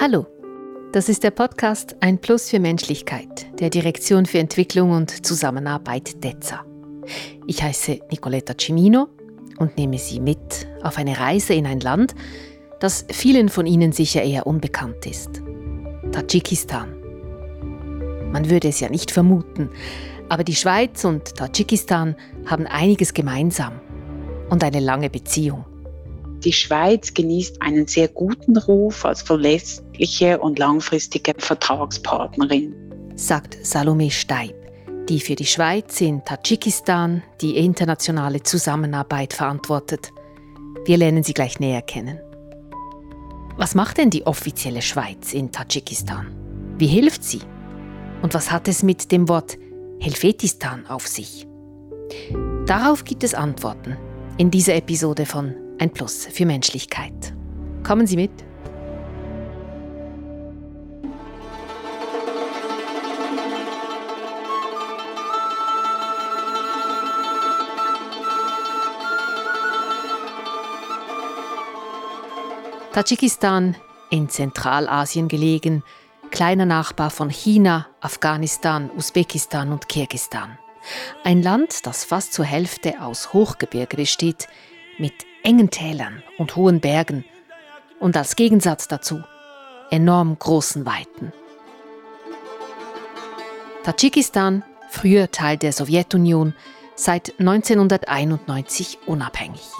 Hallo, das ist der Podcast Ein Plus für Menschlichkeit der Direktion für Entwicklung und Zusammenarbeit DEZA. Ich heiße Nicoletta Cimino und nehme Sie mit auf eine Reise in ein Land, das vielen von Ihnen sicher eher unbekannt ist. Tadschikistan. Man würde es ja nicht vermuten, aber die Schweiz und Tadschikistan haben einiges gemeinsam und eine lange Beziehung. Die Schweiz genießt einen sehr guten Ruf als verlässliche und langfristige Vertragspartnerin, sagt Salome Steib, die für die Schweiz in Tadschikistan die internationale Zusammenarbeit verantwortet. Wir lernen sie gleich näher kennen. Was macht denn die offizielle Schweiz in Tadschikistan? Wie hilft sie? Und was hat es mit dem Wort Helvetistan auf sich? Darauf gibt es Antworten in dieser Episode von Ein Plus für Menschlichkeit. Kommen Sie mit. Tadschikistan, in Zentralasien gelegen, kleiner Nachbar von China, Afghanistan, Usbekistan und Kirgistan. Ein Land, das fast zur Hälfte aus Hochgebirge besteht, mit engen Tälern und hohen Bergen und als Gegensatz dazu enorm großen Weiten. Tadschikistan, früher Teil der Sowjetunion, seit 1991 unabhängig.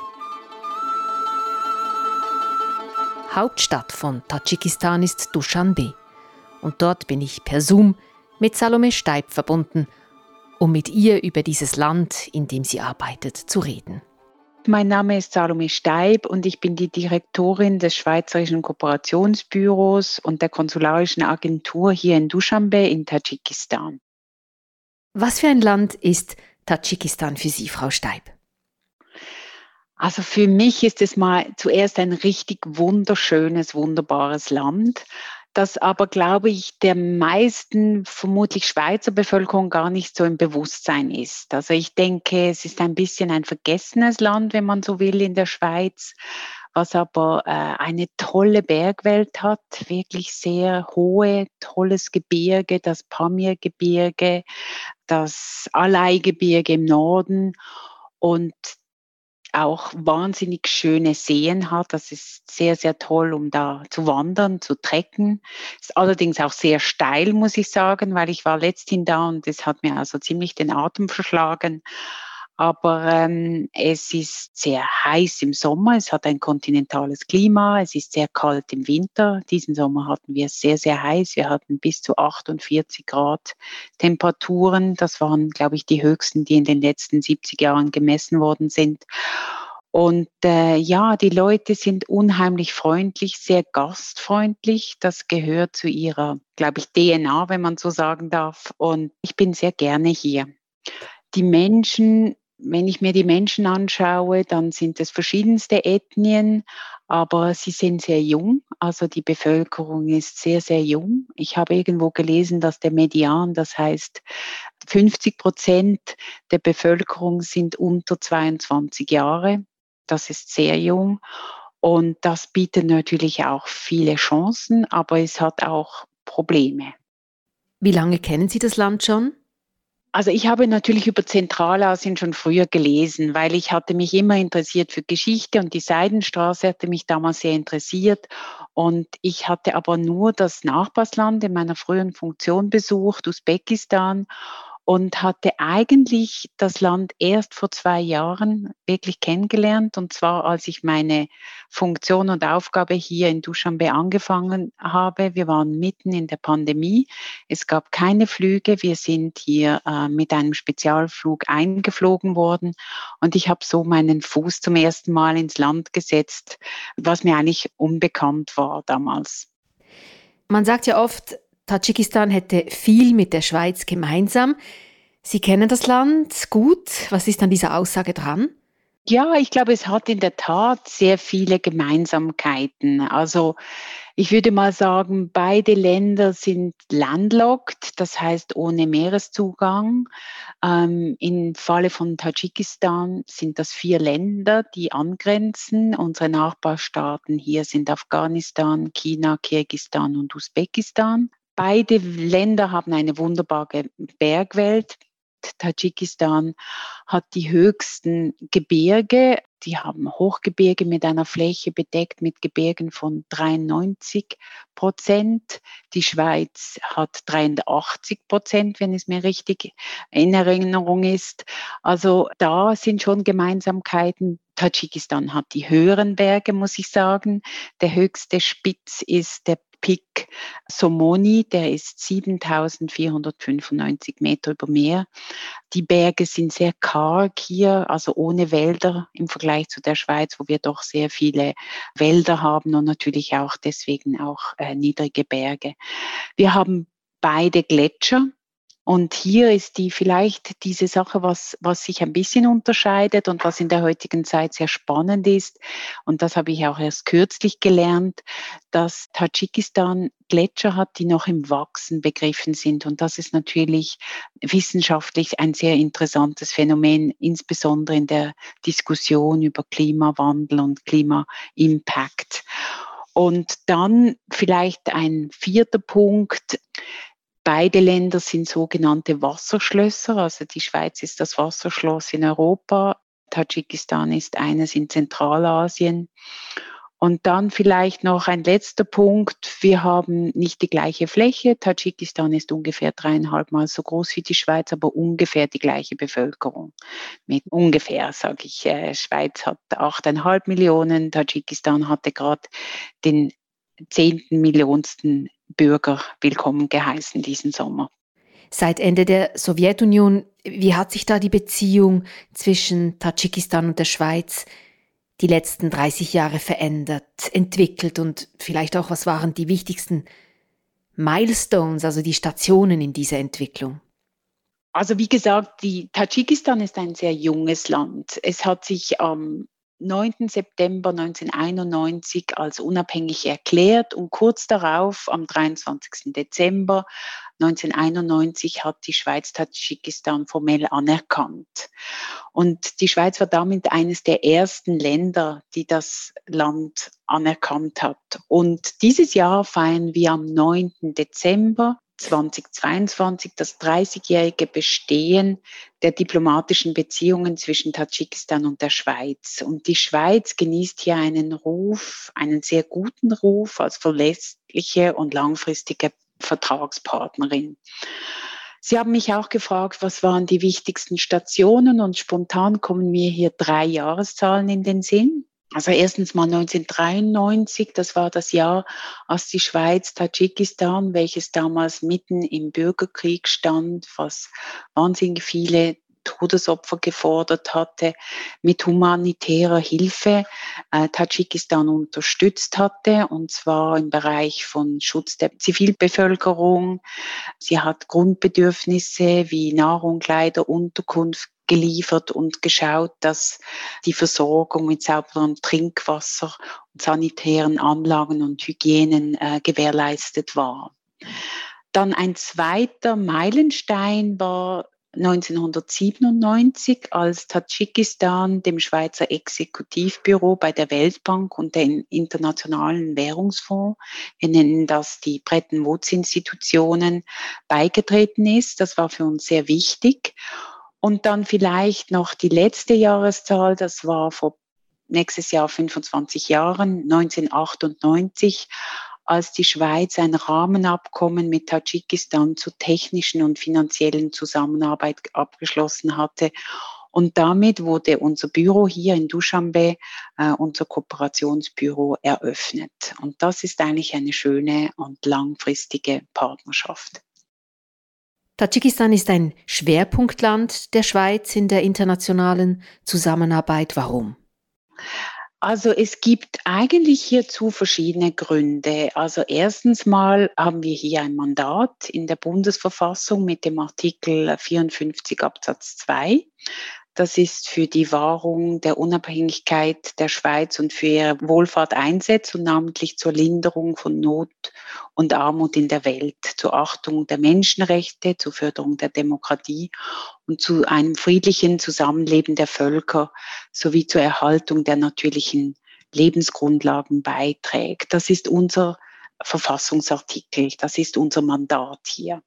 Hauptstadt von Tadschikistan ist Dushanbe und dort bin ich per Zoom mit Salome Steib verbunden – um mit ihr über dieses Land, in dem sie arbeitet, zu reden. Mein Name ist Salome Steib und ich bin die Direktorin des Schweizerischen Kooperationsbüros und der Konsularischen Agentur hier in Duschanbe in Tadschikistan. Was für ein Land ist Tadschikistan für Sie, Frau Steib? Also für mich ist es mal zuerst ein richtig wunderschönes, wunderbares Land das aber, glaube ich, der meisten vermutlich Schweizer Bevölkerung gar nicht so im Bewusstsein ist. Also ich denke, es ist ein bisschen ein vergessenes Land, wenn man so will, in der Schweiz, was aber äh, eine tolle Bergwelt hat, wirklich sehr hohe, tolles Gebirge, das Pamirgebirge, das Alaigebirge im Norden und auch wahnsinnig schöne Seen hat. Das ist sehr, sehr toll, um da zu wandern, zu trecken. Ist allerdings auch sehr steil, muss ich sagen, weil ich war letzthin da und es hat mir also ziemlich den Atem verschlagen. Aber ähm, es ist sehr heiß im Sommer, es hat ein kontinentales Klima, es ist sehr kalt im Winter. Diesen Sommer hatten wir sehr, sehr heiß. Wir hatten bis zu 48 Grad Temperaturen. Das waren, glaube ich, die höchsten, die in den letzten 70 Jahren gemessen worden sind. Und äh, ja, die Leute sind unheimlich freundlich, sehr gastfreundlich. Das gehört zu ihrer, glaube ich, DNA, wenn man so sagen darf. Und ich bin sehr gerne hier. Die Menschen wenn ich mir die Menschen anschaue, dann sind es verschiedenste Ethnien, aber sie sind sehr jung. Also die Bevölkerung ist sehr, sehr jung. Ich habe irgendwo gelesen, dass der Median, das heißt 50 Prozent der Bevölkerung sind unter 22 Jahre. Das ist sehr jung. Und das bietet natürlich auch viele Chancen, aber es hat auch Probleme. Wie lange kennen Sie das Land schon? Also ich habe natürlich über Zentralasien schon früher gelesen, weil ich hatte mich immer interessiert für Geschichte und die Seidenstraße hatte mich damals sehr interessiert. Und ich hatte aber nur das Nachbarsland in meiner frühen Funktion besucht, Usbekistan und hatte eigentlich das Land erst vor zwei Jahren wirklich kennengelernt. Und zwar, als ich meine Funktion und Aufgabe hier in Duschanbe angefangen habe. Wir waren mitten in der Pandemie. Es gab keine Flüge. Wir sind hier äh, mit einem Spezialflug eingeflogen worden. Und ich habe so meinen Fuß zum ersten Mal ins Land gesetzt, was mir eigentlich unbekannt war damals. Man sagt ja oft, Tadschikistan hätte viel mit der Schweiz gemeinsam. Sie kennen das Land gut. Was ist an dieser Aussage dran? Ja, ich glaube, es hat in der Tat sehr viele Gemeinsamkeiten. Also ich würde mal sagen, beide Länder sind landlocked, das heißt ohne Meereszugang. Ähm, Im Falle von Tadschikistan sind das vier Länder, die angrenzen. Unsere Nachbarstaaten hier sind Afghanistan, China, Kirgistan und Usbekistan. Beide Länder haben eine wunderbare Bergwelt Tadschikistan hat die höchsten Gebirge. Die haben Hochgebirge mit einer Fläche bedeckt mit Gebirgen von 93 Prozent. Die Schweiz hat 83 Prozent, wenn es mir richtig in Erinnerung ist. Also da sind schon Gemeinsamkeiten. Tadschikistan hat die höheren Berge, muss ich sagen. Der höchste Spitz ist der Peak Somoni, der ist 7495 Meter über Meer. Die Berge sind sehr karg hier, also ohne Wälder im Vergleich zu der Schweiz, wo wir doch sehr viele Wälder haben und natürlich auch deswegen auch äh, niedrige Berge. Wir haben beide Gletscher. Und hier ist die vielleicht diese Sache, was, was sich ein bisschen unterscheidet und was in der heutigen Zeit sehr spannend ist. Und das habe ich auch erst kürzlich gelernt, dass Tadschikistan Gletscher hat, die noch im Wachsen begriffen sind. Und das ist natürlich wissenschaftlich ein sehr interessantes Phänomen, insbesondere in der Diskussion über Klimawandel und Klima-Impact. Und dann vielleicht ein vierter Punkt. Beide Länder sind sogenannte Wasserschlösser. Also die Schweiz ist das Wasserschloss in Europa. Tadschikistan ist eines in Zentralasien. Und dann vielleicht noch ein letzter Punkt. Wir haben nicht die gleiche Fläche. Tadschikistan ist ungefähr dreieinhalb Mal so groß wie die Schweiz, aber ungefähr die gleiche Bevölkerung. Mit ungefähr, sage ich. Äh, Schweiz hat achteinhalb Millionen. Tadschikistan hatte gerade den zehnten Millionsten Bürger willkommen geheißen diesen Sommer. Seit Ende der Sowjetunion, wie hat sich da die Beziehung zwischen Tadschikistan und der Schweiz die letzten 30 Jahre verändert, entwickelt und vielleicht auch, was waren die wichtigsten Milestones, also die Stationen in dieser Entwicklung? Also wie gesagt, die Tadschikistan ist ein sehr junges Land. Es hat sich am 9. September 1991 als unabhängig erklärt und kurz darauf, am 23. Dezember 1991, hat die Schweiz Tadschikistan formell anerkannt. Und die Schweiz war damit eines der ersten Länder, die das Land anerkannt hat. Und dieses Jahr feiern wir am 9. Dezember 2022 das 30-jährige Bestehen der diplomatischen Beziehungen zwischen Tadschikistan und der Schweiz. Und die Schweiz genießt hier einen Ruf, einen sehr guten Ruf als verlässliche und langfristige Vertragspartnerin. Sie haben mich auch gefragt, was waren die wichtigsten Stationen und spontan kommen mir hier drei Jahreszahlen in den Sinn. Also erstens mal 1993, das war das Jahr, als die Schweiz Tadschikistan, welches damals mitten im Bürgerkrieg stand, was wahnsinnig viele Todesopfer gefordert hatte, mit humanitärer Hilfe äh, Tadschikistan unterstützt hatte, und zwar im Bereich von Schutz der Zivilbevölkerung. Sie hat Grundbedürfnisse wie Nahrung, Kleider, Unterkunft geliefert und geschaut, dass die Versorgung mit sauberem Trinkwasser und sanitären Anlagen und Hygienen äh, gewährleistet war. Dann ein zweiter Meilenstein war 1997, als Tadschikistan dem Schweizer Exekutivbüro bei der Weltbank und dem Internationalen Währungsfonds, wir nennen das die Bretton Woods Institutionen, beigetreten ist. Das war für uns sehr wichtig. Und dann vielleicht noch die letzte Jahreszahl, das war vor nächstes Jahr 25 Jahren, 1998, als die Schweiz ein Rahmenabkommen mit Tadschikistan zur technischen und finanziellen Zusammenarbeit abgeschlossen hatte. Und damit wurde unser Büro hier in Dushanbe, äh, unser Kooperationsbüro, eröffnet. Und das ist eigentlich eine schöne und langfristige Partnerschaft. Tadschikistan ist ein Schwerpunktland der Schweiz in der internationalen Zusammenarbeit. Warum? Also es gibt eigentlich hierzu verschiedene Gründe. Also erstens mal haben wir hier ein Mandat in der Bundesverfassung mit dem Artikel 54 Absatz 2. das ist für die Wahrung der Unabhängigkeit der Schweiz und für ihre Wohlfahrt einsetzt und namentlich zur Linderung von Not und Armut in der Welt, zur Achtung der Menschenrechte, zur Förderung der Demokratie und zu einem friedlichen Zusammenleben der Völker sowie zur Erhaltung der natürlichen Lebensgrundlagen beiträgt. Das ist unser Verfassungsartikel. Das ist unser Mandat hier.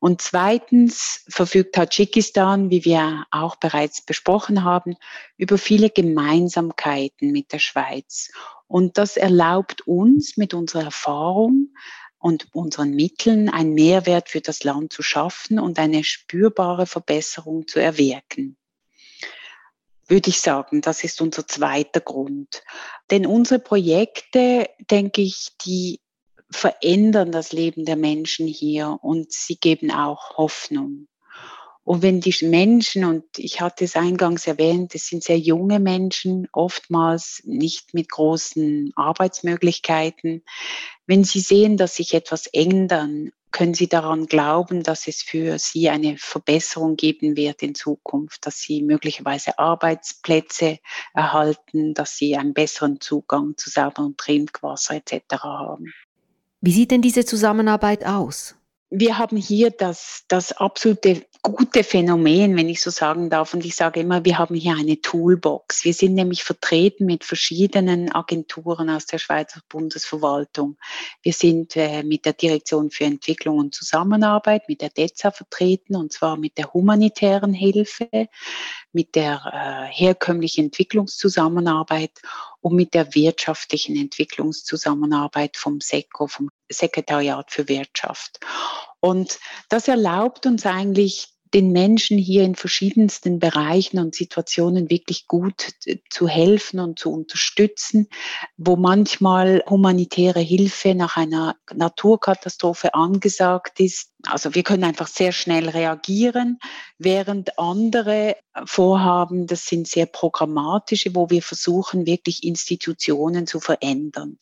Und zweitens verfügt Tadschikistan, wie wir auch bereits besprochen haben, über viele Gemeinsamkeiten mit der Schweiz. Und das erlaubt uns mit unserer Erfahrung und unseren Mitteln einen Mehrwert für das Land zu schaffen und eine spürbare Verbesserung zu erwirken würde ich sagen, das ist unser zweiter Grund. Denn unsere Projekte, denke ich, die verändern das Leben der Menschen hier und sie geben auch Hoffnung. Und wenn die Menschen, und ich hatte es eingangs erwähnt, es sind sehr junge Menschen, oftmals nicht mit großen Arbeitsmöglichkeiten, wenn sie sehen, dass sich etwas ändern, können sie daran glauben, dass es für sie eine Verbesserung geben wird in Zukunft, dass sie möglicherweise Arbeitsplätze erhalten, dass sie einen besseren Zugang zu sauberem Trinkwasser etc. haben. Wie sieht denn diese Zusammenarbeit aus? Wir haben hier das, das absolute gute Phänomen, wenn ich so sagen darf. Und ich sage immer, wir haben hier eine Toolbox. Wir sind nämlich vertreten mit verschiedenen Agenturen aus der Schweizer Bundesverwaltung. Wir sind äh, mit der Direktion für Entwicklung und Zusammenarbeit, mit der DEZA vertreten, und zwar mit der humanitären Hilfe, mit der äh, herkömmlichen Entwicklungszusammenarbeit und mit der wirtschaftlichen Entwicklungszusammenarbeit vom SECO, vom Sekretariat für Wirtschaft. Und das erlaubt uns eigentlich den Menschen hier in verschiedensten Bereichen und Situationen wirklich gut zu helfen und zu unterstützen, wo manchmal humanitäre Hilfe nach einer Naturkatastrophe angesagt ist. Also wir können einfach sehr schnell reagieren, während andere Vorhaben, das sind sehr programmatische, wo wir versuchen, wirklich Institutionen zu verändern.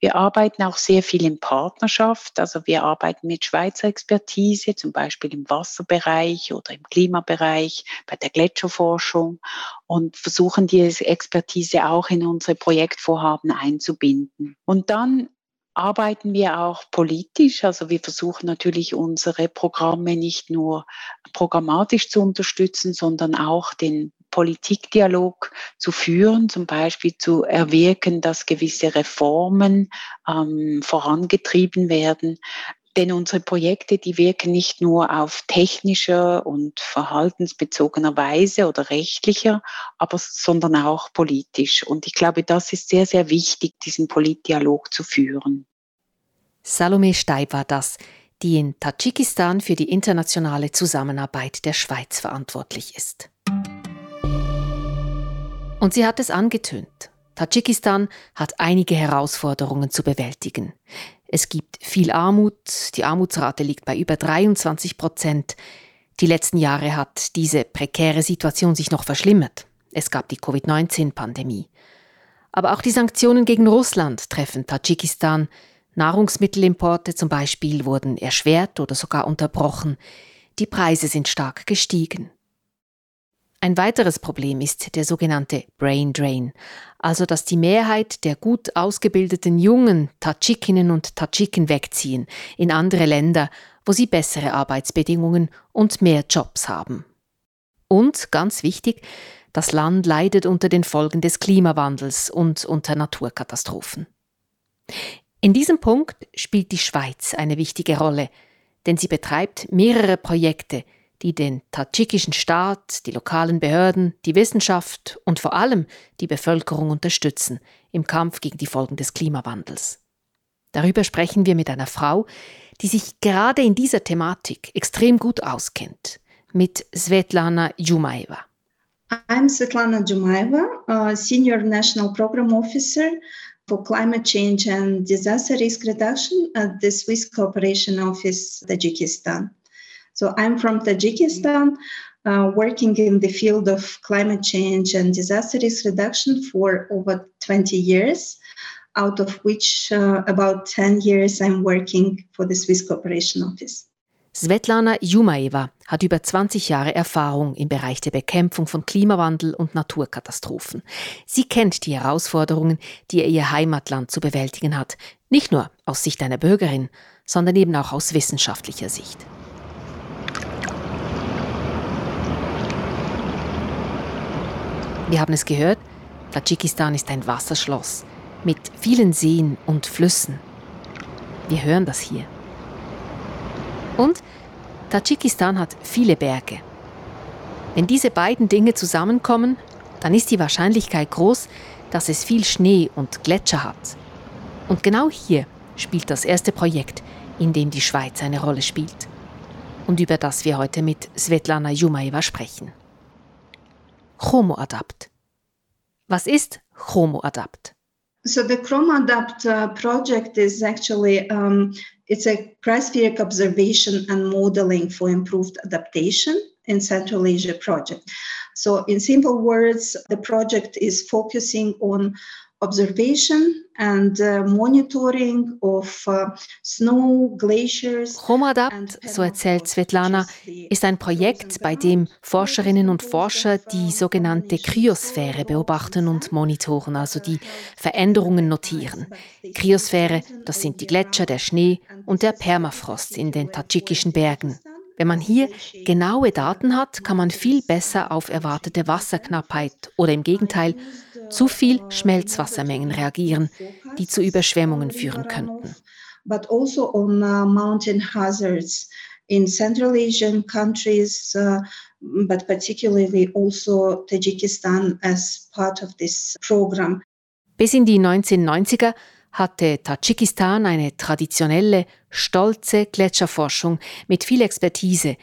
Wir arbeiten auch sehr viel in Partnerschaft, also wir arbeiten mit Schweizer Expertise, zum Beispiel im Wasserbereich oder im Klimabereich, bei der Gletscherforschung und versuchen diese Expertise auch in unsere Projektvorhaben einzubinden. Und dann arbeiten wir auch politisch. Also wir versuchen natürlich unsere Programme nicht nur programmatisch zu unterstützen, sondern auch den Politikdialog zu führen, zum Beispiel zu erwirken, dass gewisse Reformen ähm, vorangetrieben werden, denn unsere Projekte, die wirken nicht nur auf technischer und verhaltensbezogener Weise oder rechtlicher, aber sondern auch politisch. Und ich glaube, das ist sehr, sehr wichtig, diesen Politdialog zu führen. Salome Steib war das, die in Tadschikistan für die internationale Zusammenarbeit der Schweiz verantwortlich ist. Und sie hat es angetönt. Tadschikistan hat einige Herausforderungen zu bewältigen. Es gibt viel Armut, die Armutsrate liegt bei über 23 Prozent. Die letzten Jahre hat diese prekäre Situation sich noch verschlimmert. Es gab die Covid-19-Pandemie. Aber auch die Sanktionen gegen Russland treffen Tadschikistan. Nahrungsmittelimporte zum Beispiel wurden erschwert oder sogar unterbrochen. Die Preise sind stark gestiegen. Ein weiteres Problem ist der sogenannte Brain Drain, also dass die Mehrheit der gut ausgebildeten jungen Tadschikinnen und Tadschiken wegziehen in andere Länder, wo sie bessere Arbeitsbedingungen und mehr Jobs haben. Und, ganz wichtig, das Land leidet unter den Folgen des Klimawandels und unter Naturkatastrophen. In diesem Punkt spielt die Schweiz eine wichtige Rolle, denn sie betreibt mehrere Projekte, die den tadschikischen Staat, die lokalen Behörden, die Wissenschaft und vor allem die Bevölkerung unterstützen im Kampf gegen die Folgen des Klimawandels. Darüber sprechen wir mit einer Frau, die sich gerade in dieser Thematik extrem gut auskennt, mit Svetlana Jumaeva. I'm Svetlana Jumaeva, Senior National Program Officer for Climate Change and Disaster Risk Reduction at the Swiss Cooperation Office, Tajikistan. So I'm from Tajikistan, uh, working in the field of climate change and disaster risk reduction for over 20 years, out of which uh, about 10 years I'm working for the Swiss Cooperation Office. Svetlana Jumaeva hat über 20 Jahre Erfahrung im Bereich der Bekämpfung von Klimawandel und Naturkatastrophen. Sie kennt die Herausforderungen, die ihr Heimatland zu bewältigen hat, nicht nur aus Sicht einer Bürgerin, sondern eben auch aus wissenschaftlicher Sicht. Wir haben es gehört, Tadschikistan ist ein Wasserschloss mit vielen Seen und Flüssen. Wir hören das hier. Und Tadschikistan hat viele Berge. Wenn diese beiden Dinge zusammenkommen, dann ist die Wahrscheinlichkeit groß, dass es viel Schnee und Gletscher hat. Und genau hier spielt das erste Projekt, in dem die Schweiz eine Rolle spielt. Und über das wir heute mit Svetlana Jumaeva sprechen. Chromoadapt. Was ist Chromoadapt? So the ChromoAdapt uh, project is actually um, it's a cryospheric observation and modeling for improved adaptation in Central Asia project. So in simple words, the project is focusing on observation and uh, monitoring of uh, snow, glaciers. Chromoadapt, so erzählt Svetlana, ist ein Projekt, bei dem Forscherinnen und Forscher die sogenannte Kryosphäre beobachten und monitoren, also die Veränderungen notieren. Kryosphäre, das sind die Gletscher, der Schnee und der Permafrost in den tadschikischen Bergen. Wenn man hier genaue Daten hat, kann man viel besser auf erwartete Wasserknappheit oder im Gegenteil zu viel Schmelzwassermengen reagieren, die zu Überschwemmungen führen könnten. But also on uh, mountain hazards in Central Asian countries, uh, but particularly also Tajikistan as part of this program. Bis in die 1990er hatte Tadschikistan eine traditionelle, stolze Gletscherforschung mit viel Expertise.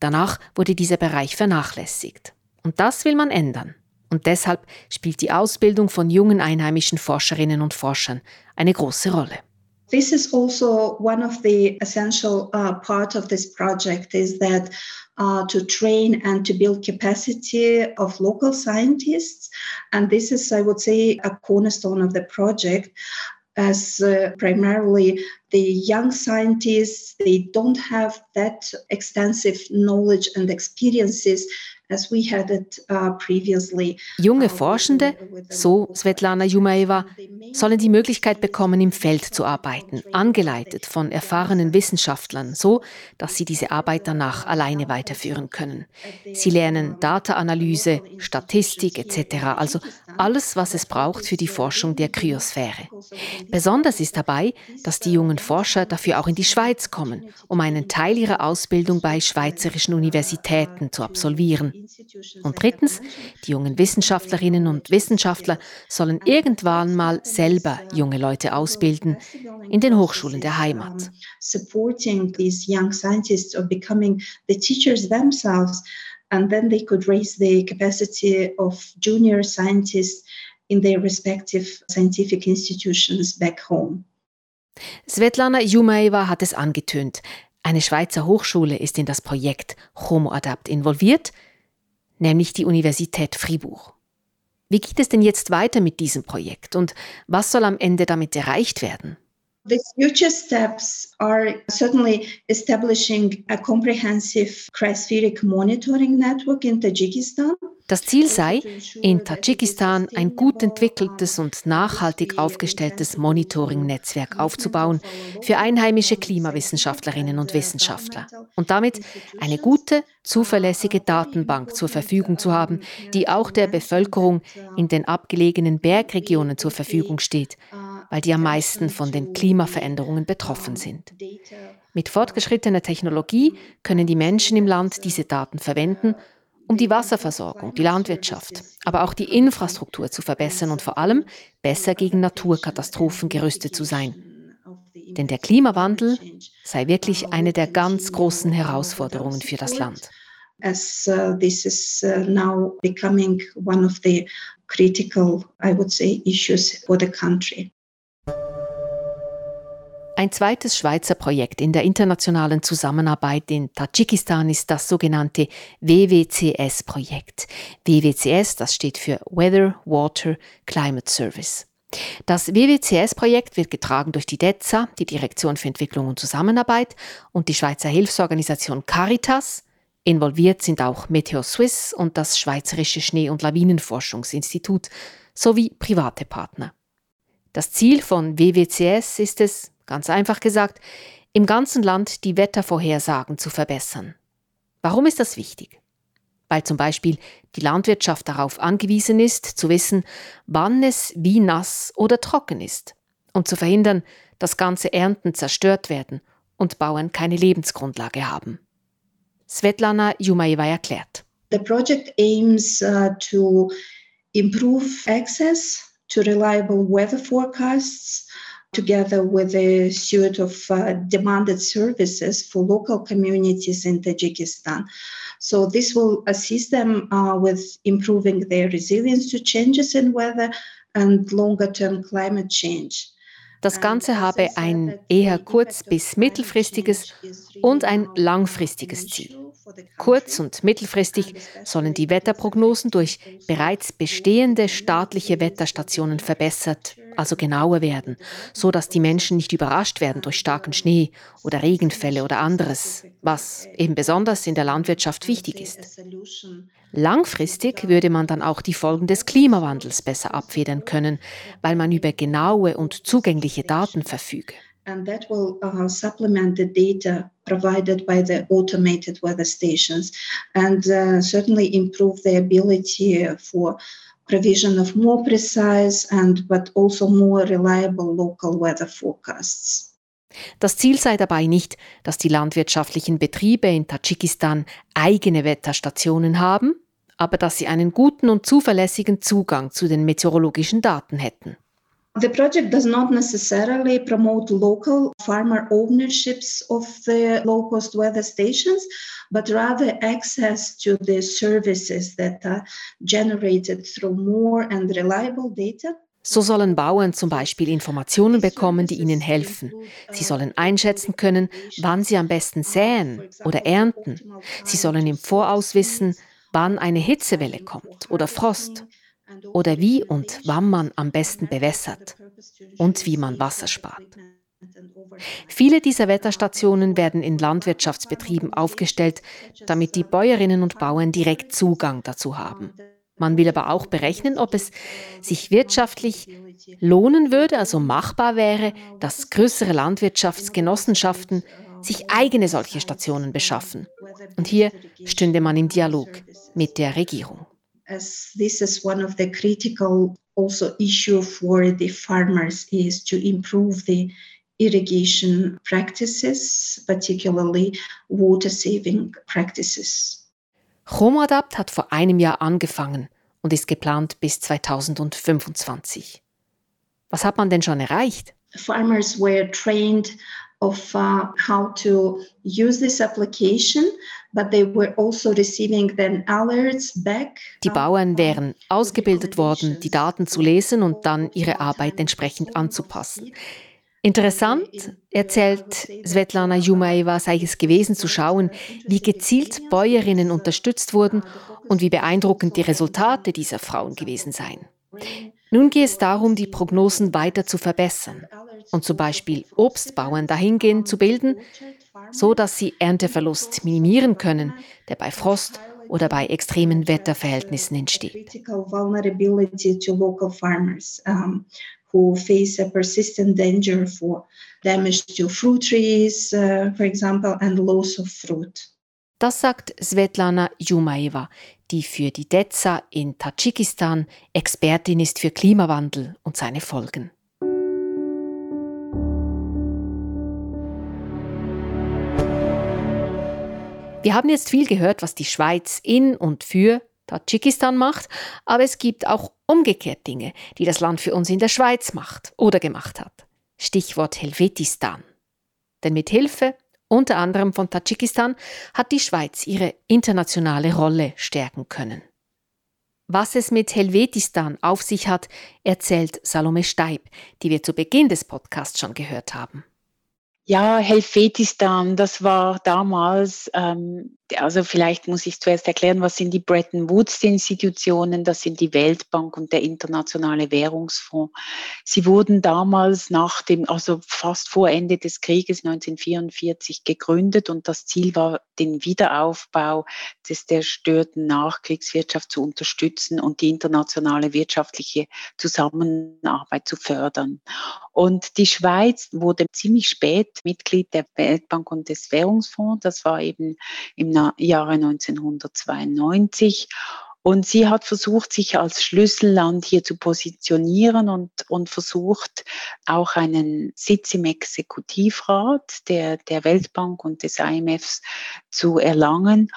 Danach wurde dieser Bereich vernachlässigt. Und das will man ändern. Und deshalb spielt die Ausbildung von jungen einheimischen Forscherinnen und Forschern eine große Rolle. This is also one of the essential uh, part of this project is that uh, to train and to build capacity of local scientists. And this is, I would say, a cornerstone of the project as uh, primarily the young scientists, they don't have that extensive knowledge and experiences Junge uh, Forschende, so Svetlana Jumaeva, sollen die Möglichkeit bekommen, im Feld zu arbeiten, angeleitet von erfahrenen Wissenschaftlern, so dass sie diese Arbeit danach alleine weiterführen können. Sie lernen Dataanalyse, Statistik etc., also alles, was es braucht für die Forschung der Kryosphäre. Besonders ist dabei, dass die jungen Forscher dafür auch in die Schweiz kommen, um einen Teil ihrer Ausbildung bei schweizerischen Universitäten zu absolvieren. Und drittens, die jungen Wissenschaftlerinnen und Wissenschaftler sollen irgendwann mal selber junge Leute ausbilden in den Hochschulen der Heimat. Supporting these young scientists or becoming the teachers themselves and then they could raise the capacity of junior scientists in their respective scientific institutions back home. Svetlana Jumaeva hat es angetönt. Eine Schweizer Hochschule ist in das Projekt Homo Adapt involviert nämlich die Universität Fribourg. Wie geht es denn jetzt weiter mit diesem Projekt und was soll am Ende damit erreicht werden? The future steps are certainly establishing a comprehensive cryospheric monitoring network in Tajikistan. Das Ziel sei, in Tadschikistan ein gut entwickeltes und nachhaltig aufgestelltes Monitoring-Netzwerk aufzubauen für einheimische Klimawissenschaftlerinnen und Wissenschaftler und damit eine gute, zuverlässige Datenbank zur Verfügung zu haben, die auch der Bevölkerung in den abgelegenen Bergregionen zur Verfügung steht, weil die am meisten von den Klimaveränderungen betroffen sind. Mit fortgeschrittener Technologie können die Menschen im Land diese Daten verwenden um die Wasserversorgung, die Landwirtschaft, aber auch die Infrastruktur zu verbessern und vor allem besser gegen Naturkatastrophen gerüstet zu sein. Denn der Klimawandel sei wirklich eine der ganz großen Herausforderungen für das Land. As uh, this is uh, now becoming one of the critical, I would say, issues for the country. Ein zweites Schweizer Projekt in der internationalen Zusammenarbeit in Tadschikistan ist das sogenannte WWCS-Projekt. WWCS, das steht für Weather, Water, Climate Service. Das WWCS-Projekt wird getragen durch die DEZA, die Direktion für Entwicklung und Zusammenarbeit, und die Schweizer Hilfsorganisation Caritas. Involviert sind auch Meteo Swiss und das Schweizerische Schnee- und Lawinenforschungsinstitut sowie private Partner. Das Ziel von WWCS ist es, ganz einfach gesagt, im ganzen Land die Wettervorhersagen zu verbessern. Warum ist das wichtig? Weil zum Beispiel die Landwirtschaft darauf angewiesen ist, zu wissen, wann es wie nass oder trocken ist, um zu verhindern, dass ganze Ernten zerstört werden und Bauern keine Lebensgrundlage haben. Svetlana Jumaeva erklärt. The project aims uh, to improve access to reliable weather forecasts together with a suite of uh, demanded services for local communities in Tajikistan. So, this will assist them uh, with improving their resilience to changes in weather and longer term climate change. Das Ganze habe ein eher kurz- bis mittelfristiges und ein langfristiges Ziel. Kurz- und mittelfristig sollen die Wetterprognosen durch bereits bestehende staatliche Wetterstationen verbessert, also genauer werden, so dass die Menschen nicht überrascht werden durch starken Schnee oder Regenfälle oder anderes, was eben besonders in der Landwirtschaft wichtig ist. Langfristig würde man dann auch die Folgen des Klimawandels besser abfedern können, weil man über genaue und zugängliche Daten verfüge. and that will uh, supplement the data provided by the automated weather stations and uh, certainly improve the ability for provision of more precise and but also more reliable local weather forecasts. Das Ziel sei dabei nicht, dass die landwirtschaftlichen Betriebe in Tadschikistan eigene Wetterstationen haben, aber dass sie einen guten und zuverlässigen Zugang zu den meteorologischen Daten hätten. The project does not necessarily promote local farmer ownerships of the low cost weather stations, but rather access to the services that are generated through more and reliable data. So sollen Bauern zum Beispiel Informationen bekommen, die ihnen helfen. Sie sollen einschätzen können, wann sie am besten säen oder ernten. Sie sollen im Voraus wissen, wann eine Hitzewelle kommt oder Frost oder wie und wann man am besten bewässert und wie man Wasser spart. Viele dieser Wetterstationen werden in Landwirtschaftsbetrieben aufgestellt, damit die Bäuerinnen und Bauern direkt Zugang dazu haben. Man will aber auch berechnen, ob es sich wirtschaftlich lohnen würde, also machbar wäre, dass größere Landwirtschaftsgenossenschaften sich eigene solche Stationen beschaffen. Und hier stünde man im Dialog mit der Regierung. As this is one of the critical also issue for the farmers is to improve the irrigation practices, particularly water saving practices. Chomadapt hat vor einem Jahr angefangen und ist geplant bis 2025. Was hat man denn schon erreicht? Farmers were trained of uh, how to use this application, but they were also receiving then alerts back. Die Bauern wären ausgebildet worden, die Daten zu lesen und dann ihre Arbeit entsprechend anzupassen. Interessant, erzählt Svetlana Jumaeva, sei es gewesen zu schauen, wie gezielt Bäuerinnen unterstützt wurden und wie beeindruckend die Resultate dieser Frauen gewesen seien. Nun geht es darum, die Prognosen weiter zu verbessern und zum Beispiel Obstbauern dahingehend zu bilden, so dass sie Ernteverlust minimieren können, der bei Frost oder bei extremen Wetterverhältnissen entsteht. who face a persistent danger for damage to fruit trees, uh, for example, and loss of fruit. Das sagt Svetlana Jumaeva, die für die DEZA in Tadschikistan Expertin ist für Klimawandel und seine Folgen. Wir haben jetzt viel gehört, was die Schweiz in und für Tadschikistan macht, aber es gibt auch umgekehrt Dinge, die das Land für uns in der Schweiz macht oder gemacht hat. Stichwort Helvetistan. Denn mit Hilfe unter anderem von Tadschikistan hat die Schweiz ihre internationale Rolle stärken können. Was es mit Helvetistan auf sich hat, erzählt Salome Steib, die wir zu Beginn des Podcasts schon gehört haben. Ja, Helvetistan, das war damals ähm, also vielleicht muss ich zuerst erklären, was sind die Bretton Woods-Institutionen? Das sind die Weltbank und der Internationale Währungsfonds. Sie wurden damals nach dem, also fast vor Ende des Krieges 1944 gegründet und das Ziel war, den Wiederaufbau des zerstörten Nachkriegswirtschaft zu unterstützen und die internationale wirtschaftliche Zusammenarbeit zu fördern. Und die Schweiz wurde ziemlich spät Mitglied der Weltbank und des Währungsfonds. Das war eben im Jahre 1992. Und sie hat versucht, sich als Schlüsselland hier zu positionieren und, und versucht, auch einen Sitz im Exekutivrat der, der Weltbank und des IMFs zu erlangen.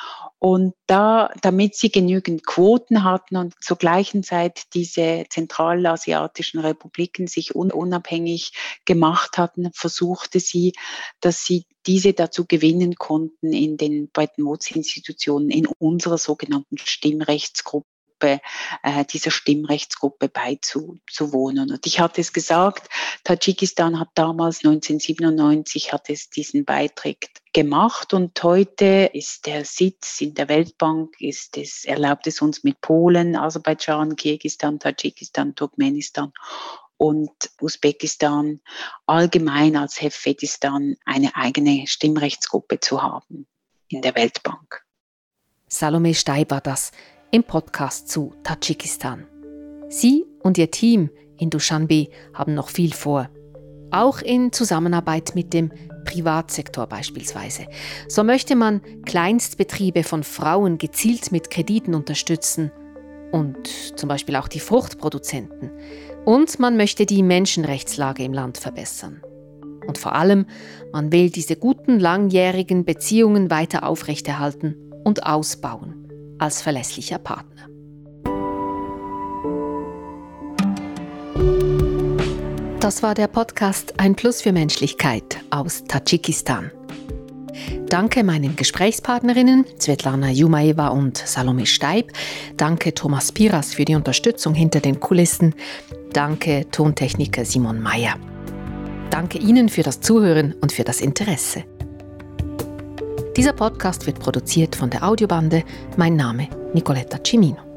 Und da, damit sie genügend Quoten hatten und zur gleichen Zeit diese zentralasiatischen Republiken sich unabhängig gemacht hatten, versuchte sie, dass sie diese dazu gewinnen konnten, in den Bretton Woods-Institutionen in unserer sogenannten Stimmrechtsgruppe äh, dieser Stimmrechtsgruppe beizuwohnen. Und ich hatte es gesagt, Tadschikistan hat damals 1997 hat es diesen Beitritt gemacht und heute ist der Sitz in der Weltbank, ist es, erlaubt es uns mit Polen, Aserbaidschan, Kirgistan, Tadschikistan, Turkmenistan und Usbekistan allgemein als Hefedistan eine eigene Stimmrechtsgruppe zu haben in der Weltbank. Salome Steib war das im Podcast zu Tadschikistan. Sie und ihr Team in Dushanbe haben noch viel vor. Auch in Zusammenarbeit mit dem Privatsektor beispielsweise. So möchte man Kleinstbetriebe von Frauen gezielt mit Krediten unterstützen und zum Beispiel auch die Fruchtproduzenten. Und man möchte die Menschenrechtslage im Land verbessern. Und vor allem, man will diese guten langjährigen Beziehungen weiter aufrechterhalten und ausbauen als verlässlicher Partner. Das war der Podcast Ein Plus für Menschlichkeit aus Tadschikistan. Danke meinen Gesprächspartnerinnen Svetlana Jumaeva und Salome Steib. Danke Thomas Piras für die Unterstützung hinter den Kulissen. Danke Tontechniker Simon Mayer. Danke Ihnen für das Zuhören und für das Interesse. Dieser Podcast wird produziert von der Audiobande. Mein Name Nicoletta Cimino.